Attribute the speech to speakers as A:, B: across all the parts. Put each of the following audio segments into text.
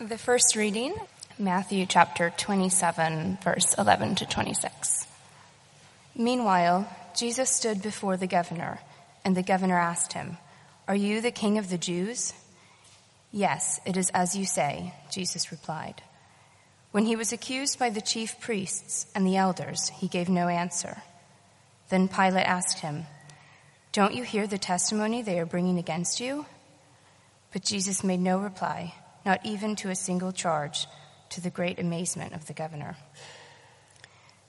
A: The first reading, Matthew chapter 27, verse 11 to 26. Meanwhile, Jesus stood before the governor, and the governor asked him, Are you the king of the Jews? Yes, it is as you say, Jesus replied. When he was accused by the chief priests and the elders, he gave no answer. Then Pilate asked him, Don't you hear the testimony they are bringing against you? But Jesus made no reply not even to a single charge, to the great amazement of the governor.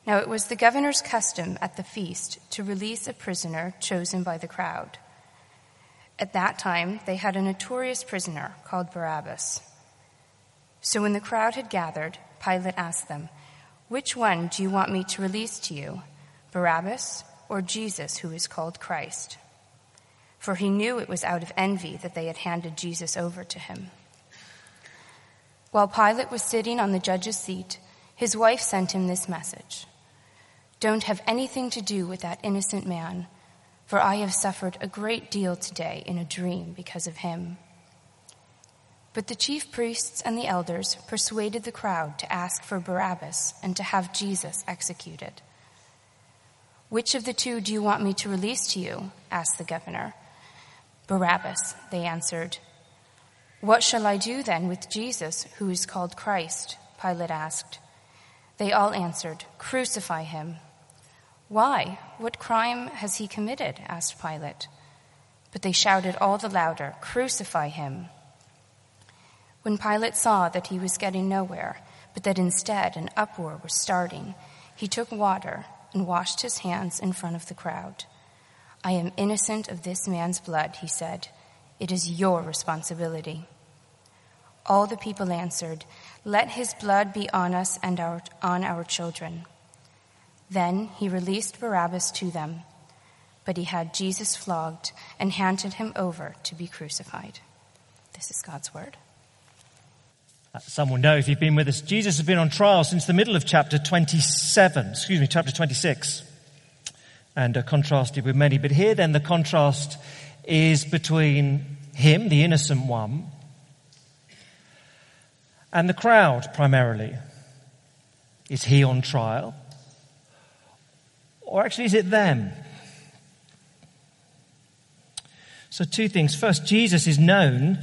A: Now it was the governor's custom at the feast to release a prisoner chosen by the crowd. At that time, they had a notorious prisoner called Barabbas. So when the crowd had gathered, Pilate asked them, Which one do you want me to release to you, Barabbas or Jesus, who is called Christ? For he knew it was out of envy that they had handed Jesus over to him. While Pilate was sitting on the judge's seat, his wife sent him this message Don't have anything to do with that innocent man, for I have suffered a great deal today in a dream because of him. But the chief priests and the elders persuaded the crowd to ask for Barabbas and to have Jesus executed. Which of the two do you want me to release to you? asked the governor. Barabbas, they answered. What shall I do then with Jesus, who is called Christ? Pilate asked. They all answered, Crucify him. Why? What crime has he committed? asked Pilate. But they shouted all the louder, Crucify him. When Pilate saw that he was getting nowhere, but that instead an uproar was starting, he took water and washed his hands in front of the crowd. I am innocent of this man's blood, he said. It is your responsibility. All the people answered, Let his blood be on us and our, on our children. Then he released Barabbas to them, but he had Jesus flogged and handed him over to be crucified. This is God's word.
B: Uh, some will know if you've been with us, Jesus has been on trial since the middle of chapter 27, excuse me, chapter 26, and uh, contrasted with many. But here then the contrast is between him, the innocent one, and the crowd primarily. Is he on trial? Or actually, is it them? So, two things. First, Jesus is known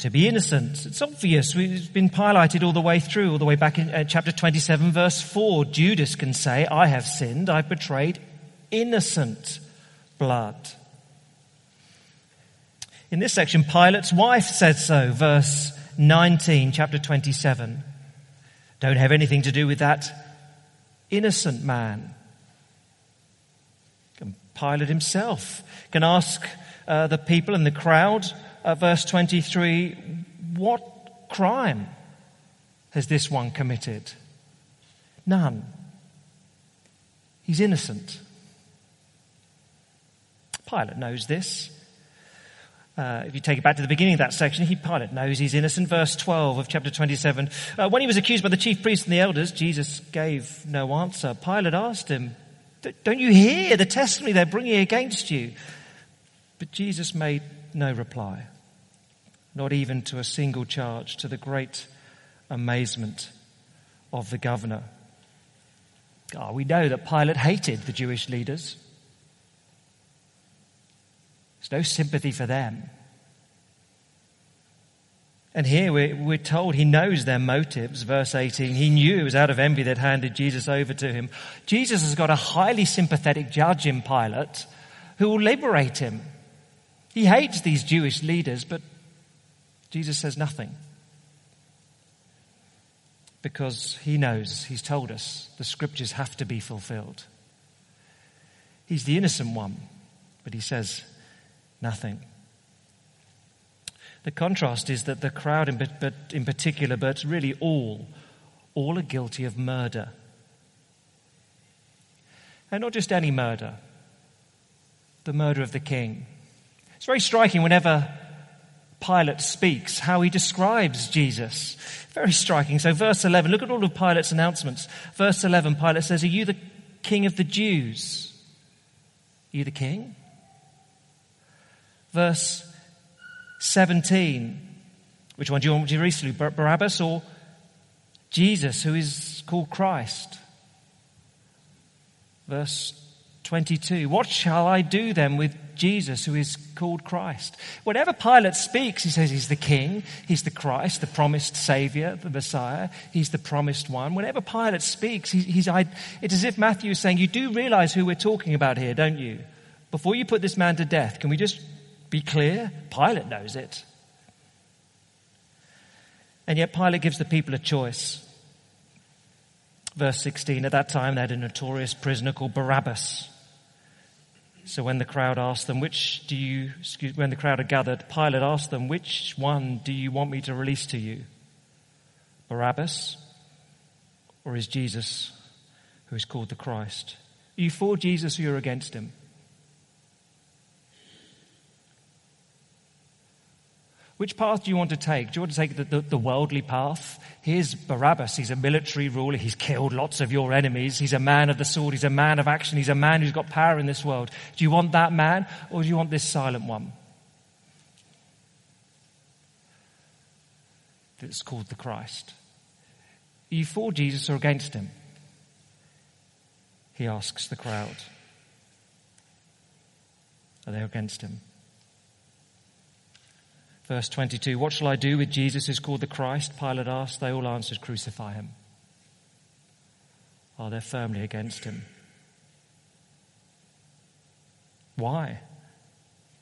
B: to be innocent. It's obvious. It's been highlighted all the way through, all the way back in uh, chapter 27, verse 4. Judas can say, I have sinned, I've betrayed innocent blood. In this section, Pilate's wife said so, verse 19, chapter 27. Don't have anything to do with that innocent man. Pilate himself can ask uh, the people in the crowd, uh, verse 23, what crime has this one committed? None. He's innocent. Pilate knows this. Uh, if you take it back to the beginning of that section, he Pilate knows he's innocent. Verse 12 of chapter 27. Uh, when he was accused by the chief priests and the elders, Jesus gave no answer. Pilate asked him, Don't you hear the testimony they're bringing against you? But Jesus made no reply, not even to a single charge, to the great amazement of the governor. Oh, we know that Pilate hated the Jewish leaders. There's no sympathy for them. And here we're, we're, told he knows their motives. Verse 18, he knew it was out of envy that handed Jesus over to him. Jesus has got a highly sympathetic judge in Pilate who will liberate him. He hates these Jewish leaders, but Jesus says nothing. Because he knows, he's told us, the scriptures have to be fulfilled. He's the innocent one, but he says, nothing. The contrast is that the crowd in, but in particular, but really all, all are guilty of murder. And not just any murder, the murder of the king. It's very striking whenever Pilate speaks, how he describes Jesus. Very striking. So, verse 11, look at all of Pilate's announcements. Verse 11, Pilate says, Are you the king of the Jews? Are you the king? Verse 17, Which one do you want to read you, Barabbas or Jesus, who is called Christ? Verse 22. What shall I do then with Jesus, who is called Christ? Whenever Pilate speaks, he says he's the king, he's the Christ, the promised Savior, the Messiah, he's the promised one. Whenever Pilate speaks, he's, it's as if Matthew is saying, You do realize who we're talking about here, don't you? Before you put this man to death, can we just be clear? Pilate knows it. And yet Pilate gives the people a choice. Verse 16, at that time they had a notorious prisoner called Barabbas so when the crowd asked them, which do you, excuse, when the crowd had gathered, Pilate asked them, which one do you want me to release to you? Barabbas or is Jesus who is called the Christ? Are you for Jesus or you're against him? Which path do you want to take? Do you want to take the, the, the, worldly path? Here's Barabbas. He's a military ruler. He's killed lots of your enemies. He's a man of the sword. He's a man of action. He's a man who's got power in this world. Do you want that man or do you want this silent one? That's called the Christ. Are you for Jesus or against him? He asks the crowd. Are they against him? Verse 22 What shall I do with Jesus who's called the Christ? Pilate asked. They all answered, Crucify him. Oh, they're firmly against him. Why?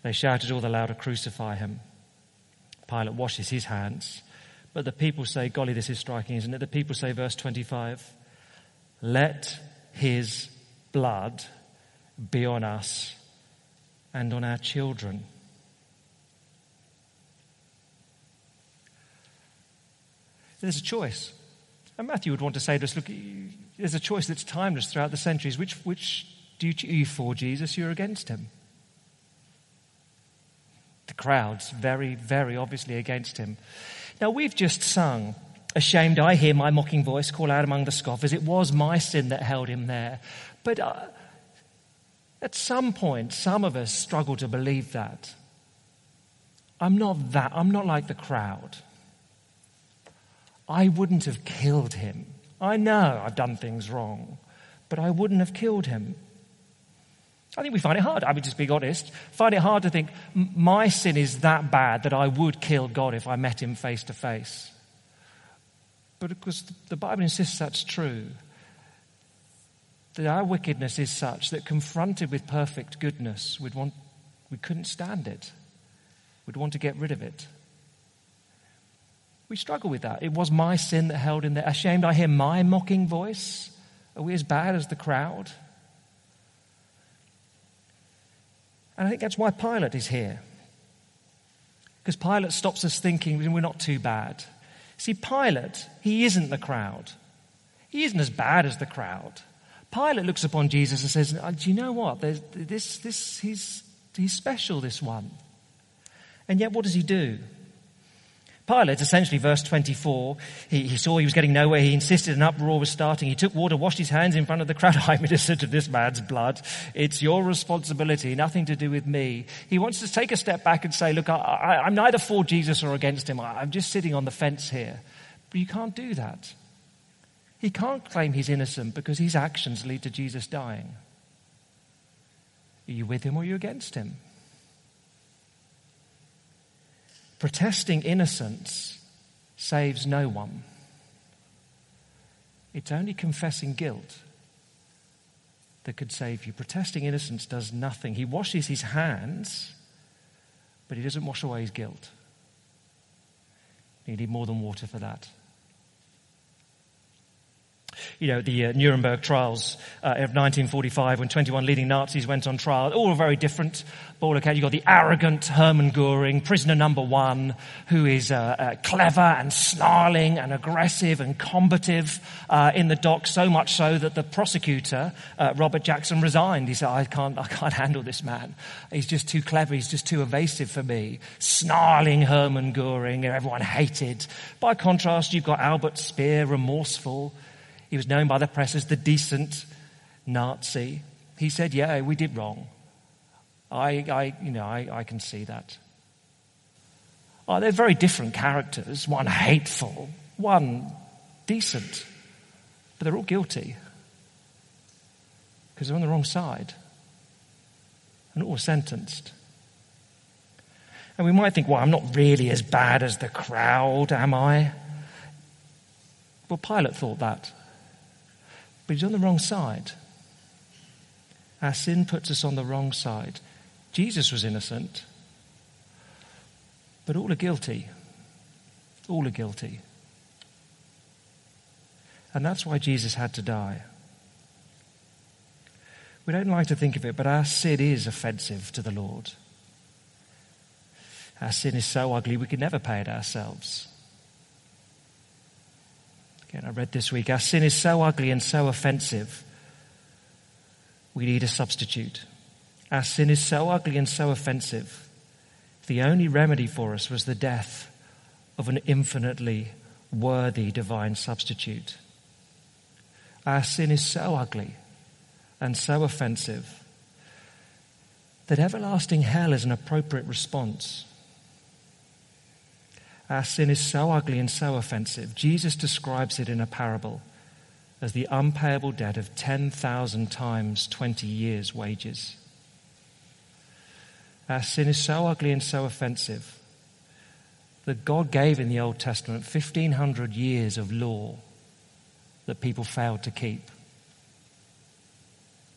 B: They shouted all the louder, Crucify him. Pilate washes his hands. But the people say, Golly, this is striking, isn't it? The people say, verse 25, Let his blood be on us and on our children. There's a choice. And Matthew would want to say to us, look, there's a choice that's timeless throughout the centuries. Which, which do you for Jesus? You're against him. The crowd's very, very obviously against him. Now we've just sung, Ashamed I hear my mocking voice call out among the scoffers. It was my sin that held him there. But uh, at some point, some of us struggle to believe that. I'm not that, I'm not like the crowd. I wouldn't have killed him. I know I've done things wrong, but I wouldn't have killed him. I think we find it hard. I mean, just being honest, find it hard to think my sin is that bad that I would kill God if I met him face to face. But because the Bible insists that's true, that our wickedness is such that confronted with perfect goodness, we'd want, we couldn't stand it. We'd want to get rid of it. We struggle with that. It was my sin that held in there. Ashamed, I hear my mocking voice. Are we as bad as the crowd? And I think that's why Pilate is here. Because Pilate stops us thinking we're not too bad. See, Pilate, he isn't the crowd. He isn't as bad as the crowd. Pilate looks upon Jesus and says, uh, Do you know what? There's, this, this, he's, he's special, this one. And yet, what does he do? Pilate, essentially, verse 24, he, he, saw he was getting nowhere. He insisted an uproar was starting. He took water, washed his hands in front of the crowd. I'm innocent of this man's blood. It's your responsibility, nothing to do with me. He wants to take a step back and say, look, I, am neither for Jesus or against him. I, I'm just sitting on the fence here. But you can't do that. He can't claim he's innocent because his actions lead to Jesus dying. Are you with him or are you against him? Protesting innocence saves no one. It's only confessing guilt that could save you. Protesting innocence does nothing. He washes his hands, but he doesn't wash away his guilt. You need more than water for that you know, the uh, Nuremberg trials uh, of 1945 when 21 leading Nazis went on trial. All very different. Ball account. You've got the arrogant Hermann Goering, prisoner number one, who is uh, uh clever and snarling and aggressive and combative uh, in the dock, so much so that the prosecutor, uh, Robert Jackson, resigned. He said, I can't, I can't handle this man. He's just too clever. He's just too evasive for me. Snarling Hermann Goering, everyone hated. By contrast, you've got Albert Speer, remorseful, he was known by the press as the decent Nazi. He said, Yeah, we did wrong. I, I you know, I, I can see that. Oh, they're very different characters. One hateful, one decent. But they're all guilty because they're on the wrong side and all sentenced. And we might think, well, I'm not really as bad as the crowd, am I? Well, Pilate thought that. But he's on the wrong side. Our sin puts us on the wrong side. Jesus was innocent, but all are guilty. All are guilty. And that's why Jesus had to die. We don't like to think of it, but our sin is offensive to the Lord. Our sin is so ugly we could never pay it ourselves. Again, I read this week, our sin is so ugly and so offensive, we need a substitute. Our sin is so ugly and so offensive, the only remedy for us was the death of an infinitely worthy divine substitute. Our sin is so ugly and so offensive that everlasting hell is an appropriate response. Our sin is so ugly and so offensive. Jesus describes it in a parable as the unpayable debt of 10,000 times 20 years' wages. Our sin is so ugly and so offensive that God gave in the Old Testament 1,500 years of law that people failed to keep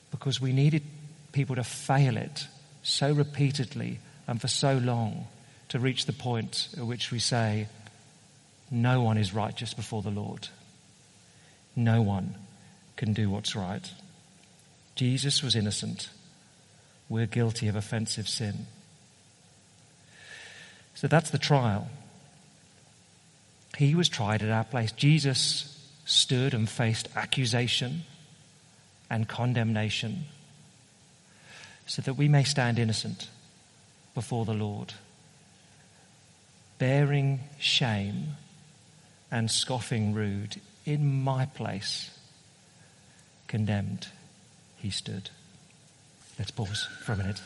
B: because we needed people to fail it so repeatedly and for so long to reach the point at which we say, No one is righteous before the Lord. No one can do what's right. Jesus was innocent. We're guilty of offensive sin. So that's the trial. He was tried at our place. Jesus stood and faced accusation and condemnation so that we may stand innocent before the Lord, bearing shame and scoffing rude in my place, condemned he stood. Let's pause for a minute.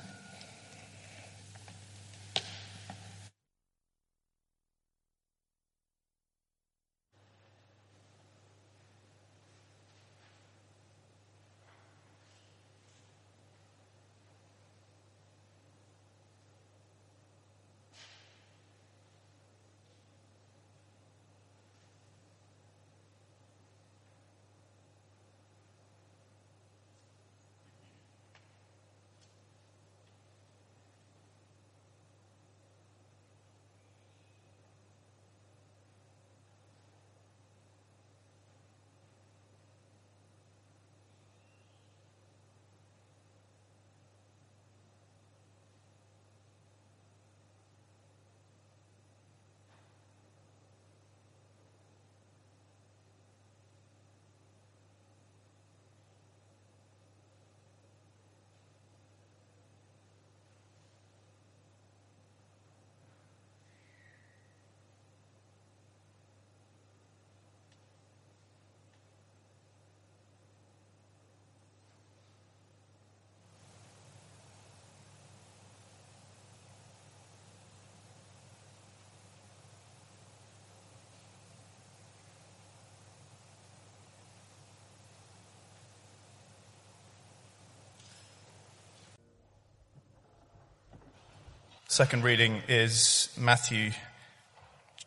C: Second reading is Matthew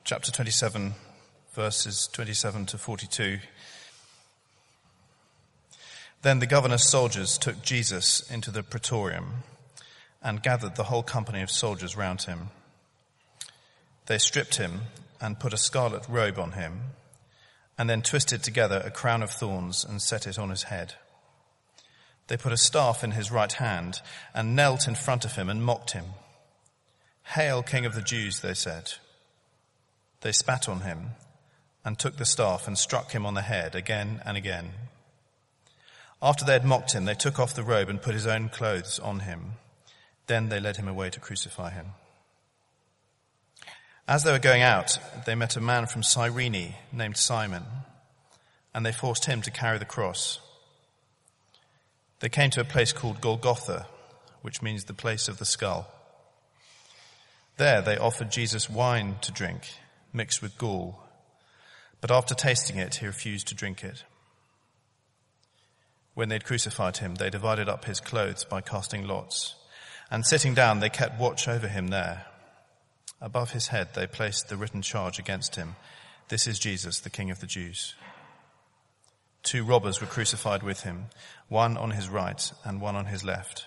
C: chapter 27, verses 27 to 42. Then the governor's soldiers took Jesus into the praetorium and gathered the whole company of soldiers round him. They stripped him and put a scarlet robe on him, and then twisted together a crown of thorns and set it on his head. They put a staff in his right hand and knelt in front of him and mocked him. Hail, King of the Jews, they said. They spat on him and took the staff and struck him on the head again and again. After they had mocked him, they took off the robe and put his own clothes on him. Then they led him away to crucify him. As they were going out, they met a man from Cyrene named Simon, and they forced him to carry the cross. They came to a place called Golgotha, which means the place of the skull. There they offered Jesus wine to drink, mixed with gall. But after tasting it, he refused to drink it. When they'd crucified him, they divided up his clothes by casting lots. And sitting down, they kept watch over him there. Above his head, they placed the written charge against him. This is Jesus, the King of the Jews. Two robbers were crucified with him, one on his right and one on his left.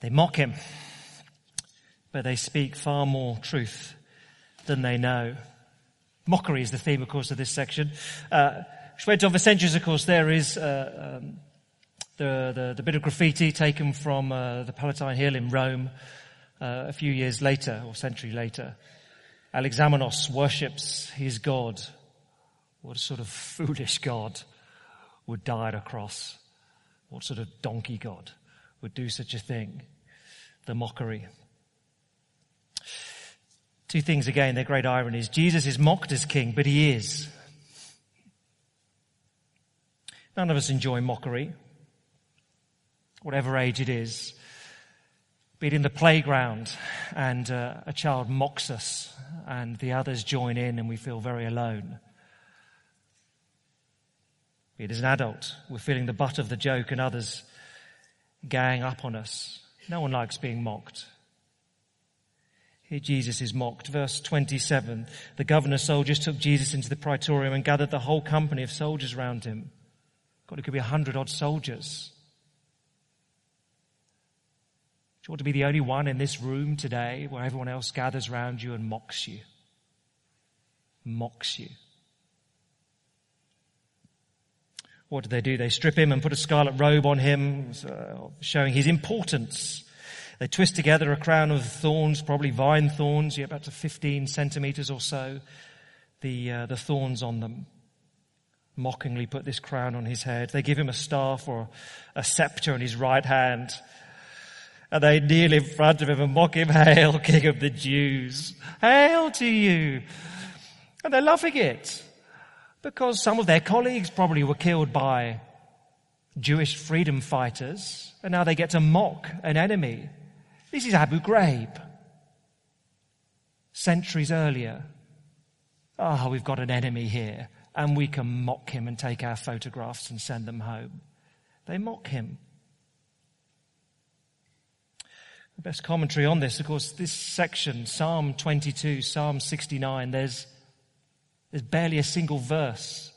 B: They mock him, but they speak far more truth than they know. Mockery is the theme, of course, of this section. Uh, spread over centuries, of course, there is uh, um, the, the, the, bit of graffiti taken from uh, the Palatine Hill in Rome uh, a few years later, or century later. Alexamenos worships his God. What a sort of foolish God would die at a cross. What sort of donkey God? Would do such a thing. The mockery. Two things again, they're great ironies. Jesus is mocked as king, but he is. None of us enjoy mockery, whatever age it is. Be it in the playground and uh, a child mocks us and the others join in and we feel very alone. Be it as an adult, we're feeling the butt of the joke and others gang up on us. No one likes being mocked. Here Jesus is mocked. Verse 27. The governor's soldiers took Jesus into the praetorium and gathered the whole company of soldiers round him. God, it could be a hundred odd soldiers. Do you want to be the only one in this room today where everyone else gathers round you and mocks you? Mocks you. What do they do? They strip him and put a scarlet robe on him, uh, showing his importance. They twist together a crown of thorns, probably vine thorns, yeah, about to 15 centimeters or so, the, uh, the thorns on them. Mockingly put this crown on his head. They give him a staff or a scepter in his right hand. And they kneel in front of him and mock him, Hail, King of the Jews! Hail to you! And they're loving it because some of their colleagues probably were killed by Jewish freedom fighters, and now they get to mock an enemy. This is Abu Ghraib. Centuries earlier. Ah, oh, we've got an enemy here, and we can mock him and take our photographs and send them home. They mock him. The best commentary on this, of course, this section, Psalm 22, Psalm 69, there's there's barely a single verse,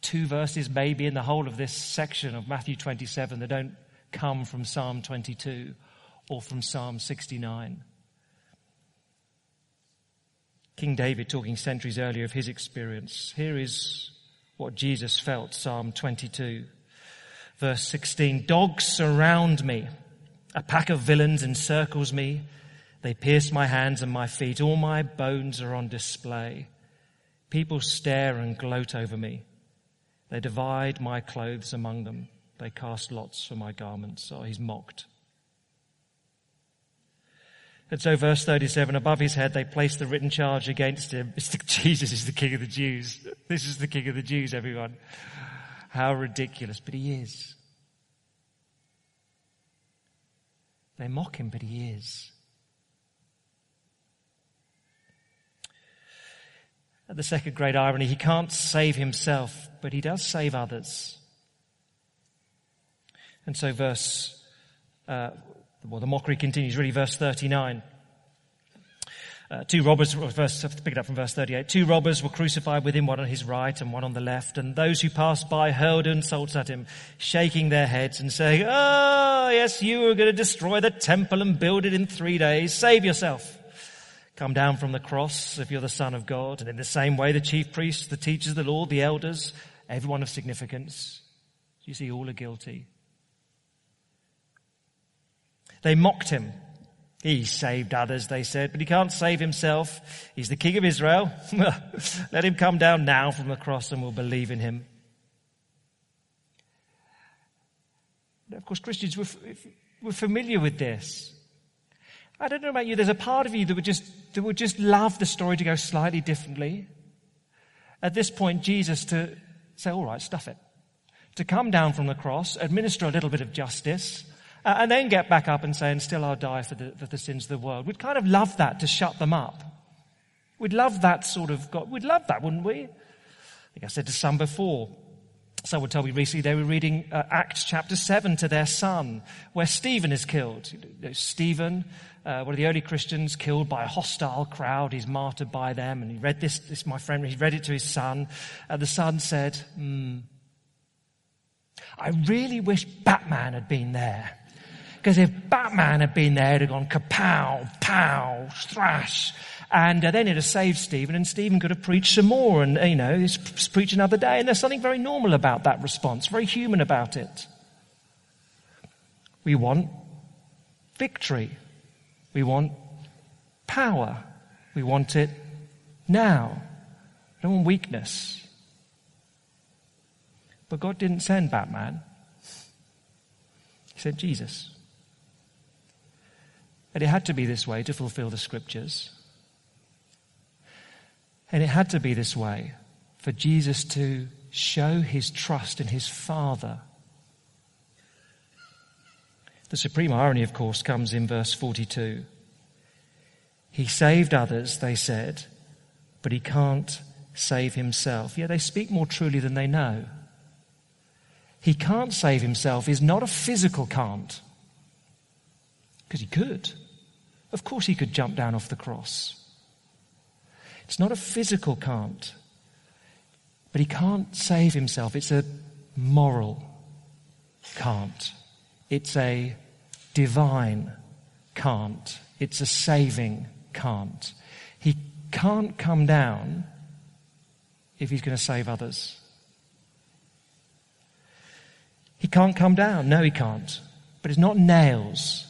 B: two verses maybe in the whole of this section of Matthew 27 that don't come from Psalm 22 or from Psalm 69. King David talking centuries earlier of his experience. Here is what Jesus felt, Psalm 22, verse 16. Dogs surround me. A pack of villains encircles me. They pierce my hands and my feet. All my bones are on display. People stare and gloat over me. They divide my clothes among them. They cast lots for my garments. So he's mocked. And so verse 37, above his head, they place the written charge against him. Jesus is the king of the Jews. This is the king of the Jews, everyone. How ridiculous, but he is. They mock him, but he is. The second great irony, he can't save himself, but he does save others. And so verse, uh, well, the mockery continues, really, verse 39. Uh, two robbers, verse, pick it up from verse 38. Two robbers were crucified with him, one on his right and one on the left. And those who passed by hurled insults at him, shaking their heads and saying, Oh, yes, you are going to destroy the temple and build it in three days. Save yourself. Come down from the cross if you're the Son of God. And in the same way, the chief priests, the teachers of the law, the elders, everyone of significance, you see, all are guilty. They mocked him. He saved others, they said, but he can't save himself. He's the king of Israel. Let him come down now from the cross and we'll believe in him. Of course, Christians, we're, we're familiar with this. I don't know about you, there's a part of you that would just, that would just love the story to go slightly differently. At this point, Jesus to say, all right, stuff it. To come down from the cross, administer a little bit of justice, uh, and then get back up and say, and still I'll die for the, for the sins of the world. We'd kind of love that to shut them up. We'd love that sort of God. We'd love that, wouldn't we? I think I said to some before. Someone told me recently they were reading uh, Acts chapter 7 to their son, where Stephen is killed. You know, Stephen, uh, one of the early Christians, killed by a hostile crowd. He's martyred by them. And he read this, this my friend, he read it to his son. And the son said, hmm, I really wish Batman had been there. Because if Batman had been there, it'd have gone kapow, pow, thrash. And uh, then it'd have saved Stephen, and Stephen could have preached some more, and, you know, he's preach another day. And there's something very normal about that response, very human about it. We want victory. We want power. We want it now. We don't want weakness. But God didn't send Batman. He sent Jesus. And it had to be this way to fulfill the scriptures. And it had to be this way for Jesus to show his trust in his Father. The supreme irony, of course, comes in verse 42. He saved others, they said, but he can't save himself. Yeah, they speak more truly than they know. He can't save himself is not a physical can't, because he could. Of course, he could jump down off the cross. It's not a physical can't, but he can't save himself. It's a moral can't. It's a divine can't. It's a saving can't. He can't come down if he's going to save others. He can't come down. No, he can't. But it's not nails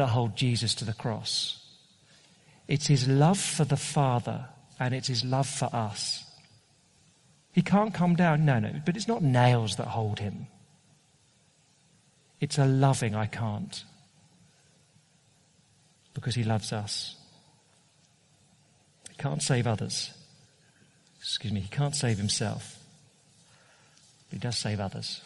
B: that hold Jesus to the cross. It's his love for the Father and it's his love for us. He can't come down, no, no, but it's not nails that hold him. It's a loving I can't. Because he loves us. He can't save others. Excuse me, he can't save himself. But he does save others.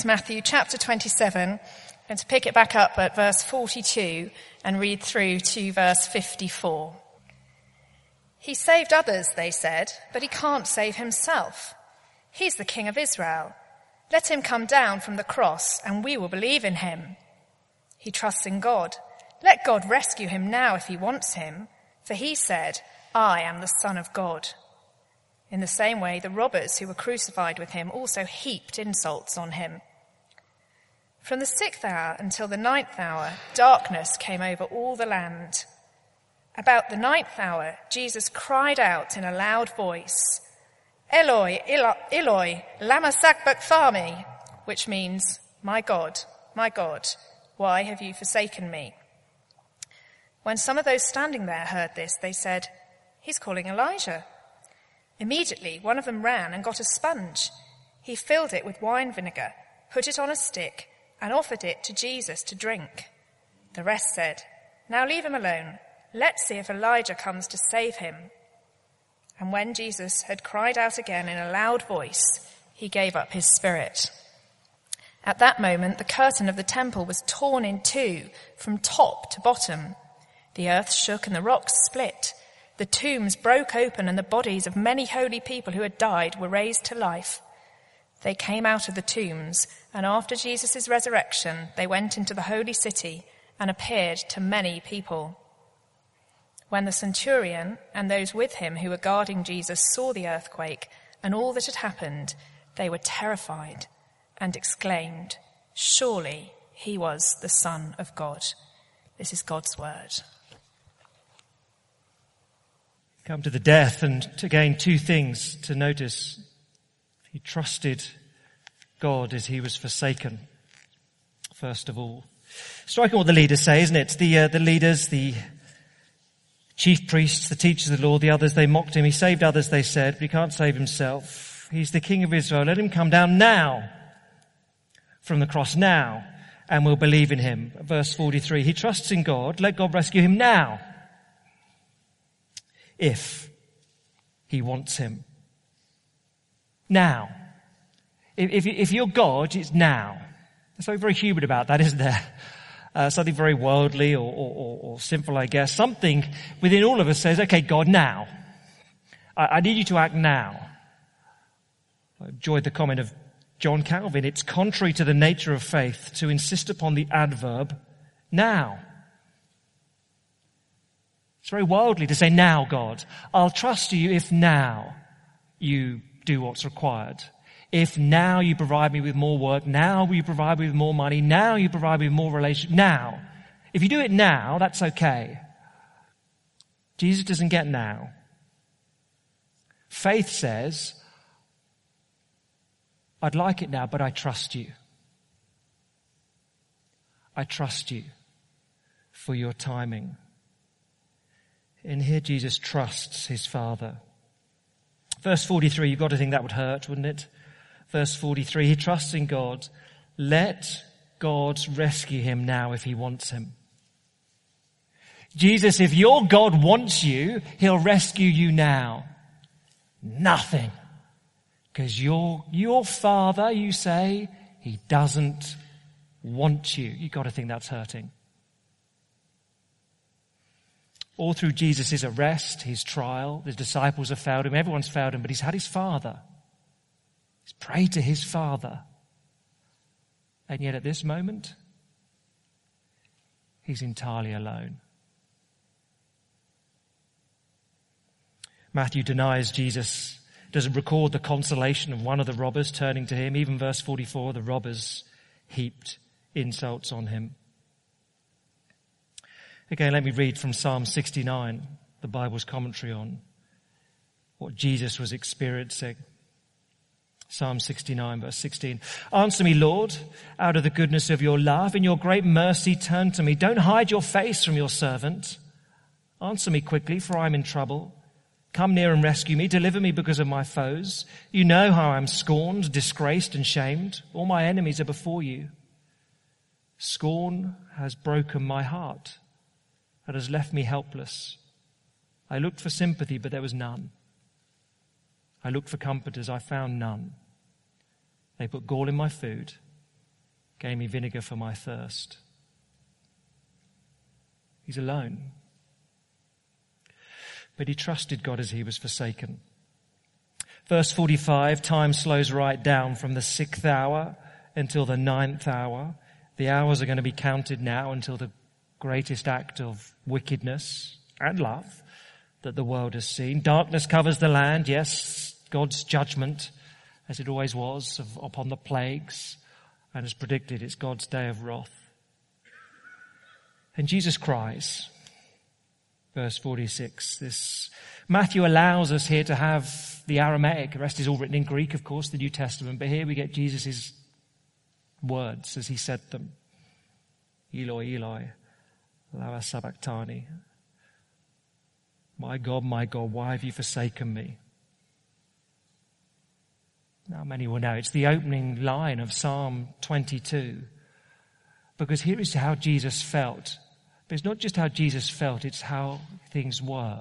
D: That's Matthew chapter 27. I'm going to pick it back up at verse 42 and read through to verse 54. He saved others, they said, but he can't save himself. He's the King of Israel. Let him come down from the cross and we will believe in him. He trusts in God. Let God rescue him now if he wants him, for he said, I am the Son of God. In the same way, the robbers who were crucified with him also heaped insults on him. From the sixth hour until the ninth hour, darkness came over all the land. About the ninth hour, Jesus cried out in a loud voice, Eloi, Eloi, lama sabachthani, which means, My God, my God, why have you forsaken me? When some of those standing there heard this, they said, He's calling Elijah. Immediately, one of them ran and got a sponge. He filled it with wine vinegar, put it on a stick, and offered it to Jesus to drink. The rest said, Now leave him alone. Let's see if Elijah comes to save him. And when Jesus had cried out again in a loud voice, he gave up his spirit. At that moment, the curtain of the temple was torn in two from top to bottom. The earth shook and the rocks split. The tombs broke open and the bodies of many holy people who had died were raised to life. They came out of the tombs and after Jesus' resurrection, they went into the holy city and appeared to many people. When the centurion and those with him who were guarding Jesus saw the earthquake and all that had happened, they were terrified and exclaimed, Surely he was the Son of God. This is God's word.
B: Come to the death, and again, two things to notice. He trusted God as he was forsaken, first of all. Striking what the leaders say, isn't it? The, uh, the leaders, the chief priests, the teachers of the law, the others, they mocked him. He saved others, they said, but he can't save himself. He's the king of Israel. Let him come down now from the cross now and we'll believe in him. Verse 43. He trusts in God. Let God rescue him now. If he wants him. Now. If, if, you're God, it's now. There's something very human about that, isn't there? Uh, something very worldly or, or, or, sinful, I guess. Something within all of us says, okay, God, now. I, I need you to act now. I enjoyed the comment of John Calvin, it's contrary to the nature of faith to insist upon the adverb now. It's very worldly to say, now, God. I'll trust you if now you do what's required. If now you provide me with more work, now you provide me with more money, now you provide me with more relationship, now. If you do it now, that's okay. Jesus doesn't get now. Faith says, I'd like it now, but I trust you. I trust you for your timing. In here, Jesus trusts his Father. Verse 43, you've got to think that would hurt, wouldn't it? Verse 43, he trusts in God. Let God rescue him now if he wants him. Jesus, if your God wants you, he'll rescue you now. Nothing. Because your, your father, you say, he doesn't want you. You've got to think that's hurting. All through Jesus' arrest, his trial, the disciples have failed him, everyone's failed him, but he's had his father. He's prayed to his father. And yet at this moment, he's entirely alone. Matthew denies Jesus doesn't record the consolation of one of the robbers turning to him. Even verse 44, the robbers heaped insults on him. Again, let me read from Psalm 69, the Bible's commentary on what Jesus was experiencing. Psalm 69 verse 16. Answer me, Lord, out of the goodness of your love. In your great mercy, turn to me. Don't hide your face from your servant. Answer me quickly, for I'm in trouble. Come near and rescue me. Deliver me because of my foes. You know how I'm scorned, disgraced, and shamed. All my enemies are before you. Scorn has broken my heart and has left me helpless. I looked for sympathy, but there was none. I looked for comforters, I found none. They put gall in my food, gave me vinegar for my thirst. He's alone but he trusted God as he was forsaken. Verse 45, time slows right down from the sixth hour until the ninth hour. The hours are going to be counted now until the greatest act of wickedness and love that the world has seen. Darkness covers the land. Yes, God's judgment, as it always was, of, upon the plagues. And as predicted, it's God's day of wrath. And Jesus cries, Verse 46. This, Matthew allows us here to have the Aramaic. The rest is all written in Greek, of course, the New Testament. But here we get Jesus' words as he said them. Eloi, Eloi, lama sabachthani. My God, my God, why have you forsaken me? Now, many will know it's the opening line of Psalm 22. Because here is how Jesus felt. But it's not just how Jesus felt, it's how things were.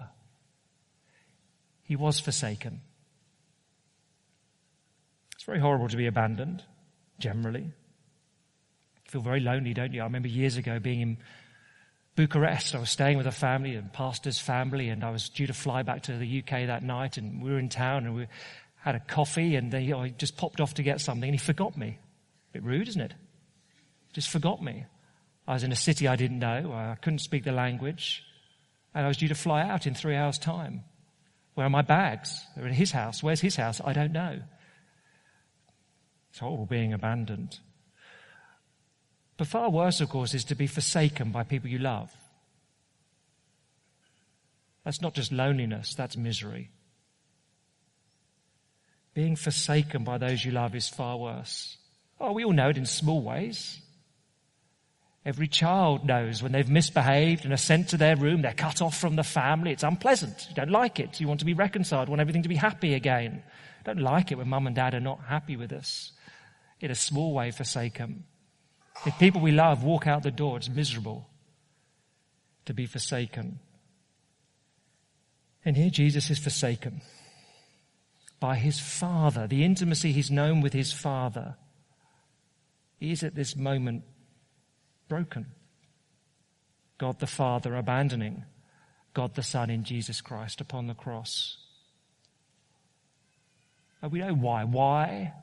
B: He was forsaken. It's very horrible to be abandoned, generally. You feel very lonely, don't you? I remember years ago being in Bucharest. I was staying with a family, a pastor's family, and I was due to fly back to the UK that night, and we were in town, and we had a coffee, and then he just popped off to get something, and he forgot me. A bit rude, isn't it? Just forgot me. I was in a city I didn't know. I couldn't speak the language. And I was due to fly out in three hours' time. Where are my bags? They're in his house. Where's his house? I don't know. It's horrible being abandoned. But far worse, of course, is to be forsaken by people you love. That's not just loneliness, that's misery. Being forsaken by those you love is far worse. Oh, we all know it in small ways. Every child knows when they've misbehaved and are sent to their room, they're cut off from the family. It's unpleasant. You don't like it. You want to be reconciled, want everything to be happy again. You don't like it when mum and dad are not happy with us. In a small way, forsaken. If people we love walk out the door, it's miserable to be forsaken. And here Jesus is forsaken by his Father, the intimacy he's known with his Father. He is at this moment broken. God the Father abandoning God the Son in Jesus Christ upon the cross. And we know why. Why?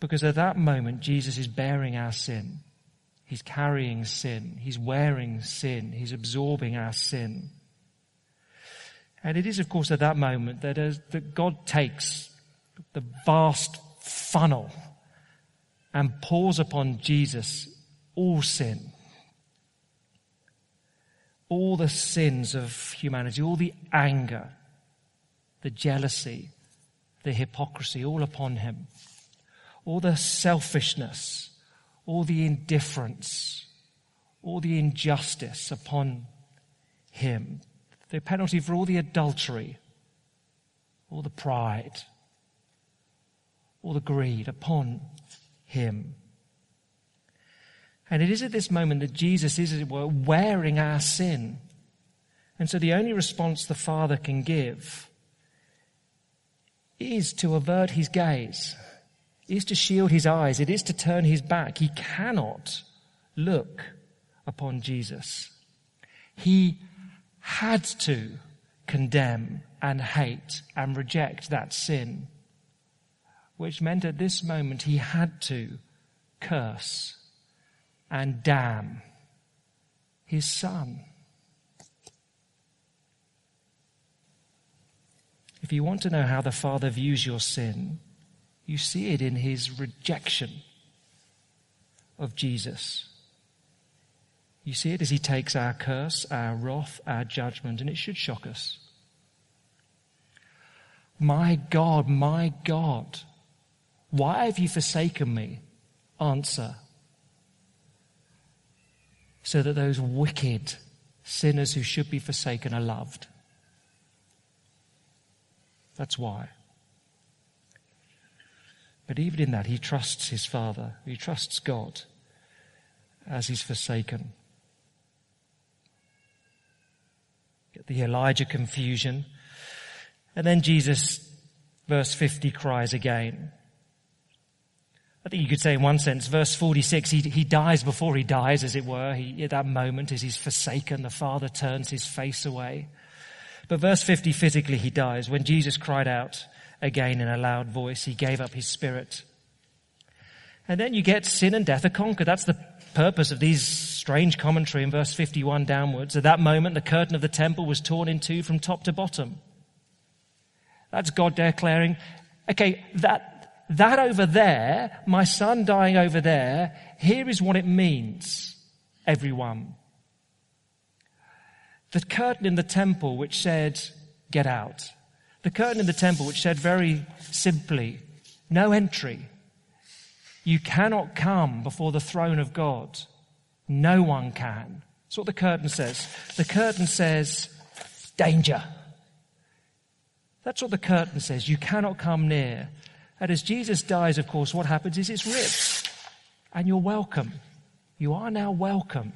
B: Because at that moment, Jesus is bearing our sin. He's carrying sin. He's wearing sin. He's absorbing our sin. And it is, of course, at that moment that, as, that God takes the vast funnel and pours upon Jesus all sin. All the sins of humanity, all the anger, the jealousy, the hypocrisy, all upon him. All the selfishness, all the indifference, all the injustice upon him. The penalty for all the adultery, all the pride, all the greed upon him. And it is at this moment that Jesus is, as it were, wearing our sin. And so the only response the Father can give is to avert his gaze, is to shield his eyes, it is to turn his back. He cannot look upon Jesus. He had to condemn and hate and reject that sin, which meant at this moment he had to curse and damn his son. If you want to know how the Father views your sin, you see it in his rejection of Jesus. You see it as he takes our curse, our wrath, our judgment, and it should shock us. My God, my God, why have you forsaken me? Answer so that those wicked sinners who should be forsaken are loved. That's why. But even in that, he trusts his Father, he trusts God as he's forsaken. Get the Elijah confusion. And then Jesus, verse 50, cries again. I think you could say in one sense, verse 46, he, he dies before he dies, as it were. He, at that moment, as he's forsaken, the Father turns his face away. But verse 50, physically he dies. When Jesus cried out again in a loud voice, he gave up his spirit. And then you get sin and death are conquered. That's the purpose of these strange commentary in verse 51 downwards. At that moment, the curtain of the temple was torn in two from top to bottom. That's God declaring, okay, that, that over there, my son dying over there, here is what it means, everyone. The curtain in the temple which said, get out. The curtain in the temple which said very simply, no entry. You cannot come before the throne of God. No one can. That's what the curtain says. The curtain says, danger. That's what the curtain says. You cannot come near. And as Jesus dies, of course, what happens is it's ripped. And you're welcome. You are now welcome.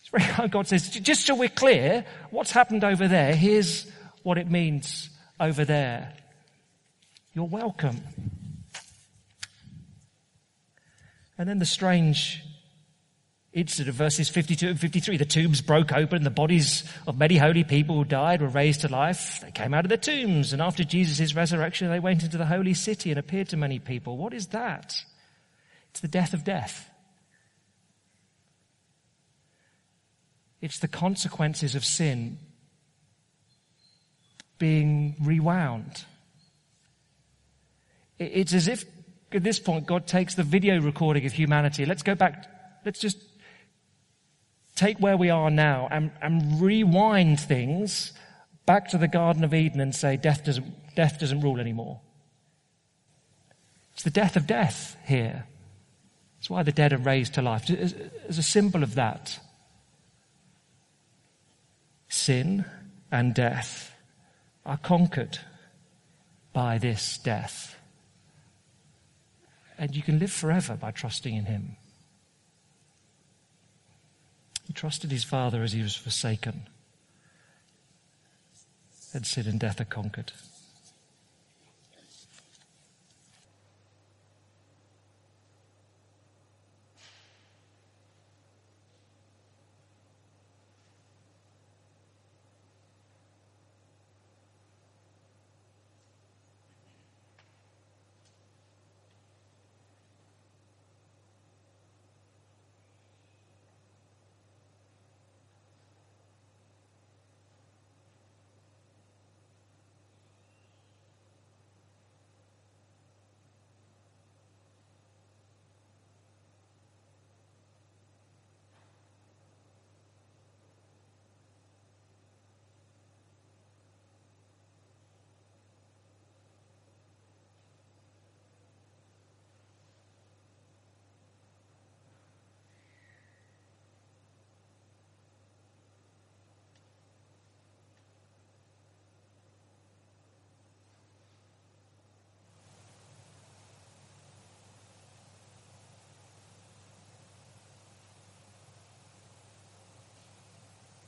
B: It's very hard. God says, just so we're clear, what's happened over there, here's what it means over there. You're welcome. And then the strange incident of verses 52 and 53. The tombs broke open. The bodies of many holy people who died were raised to life. They came out of the tombs. And after Jesus' resurrection, they went into the holy city and appeared to many people. What is that? It's the death of death. It's the consequences of sin being rewound. It's as if at this point God takes the video recording of humanity. Let's go back. Let's just take where we are now and, and rewind things back to the Garden of Eden and say death doesn't, death doesn't rule anymore. It's the death of death here. That's why the dead are raised to life. As a symbol of that, sin and death are conquered by this death. And you can live forever by trusting in Him. He trusted his father as he was forsaken, and sin and death are conquered.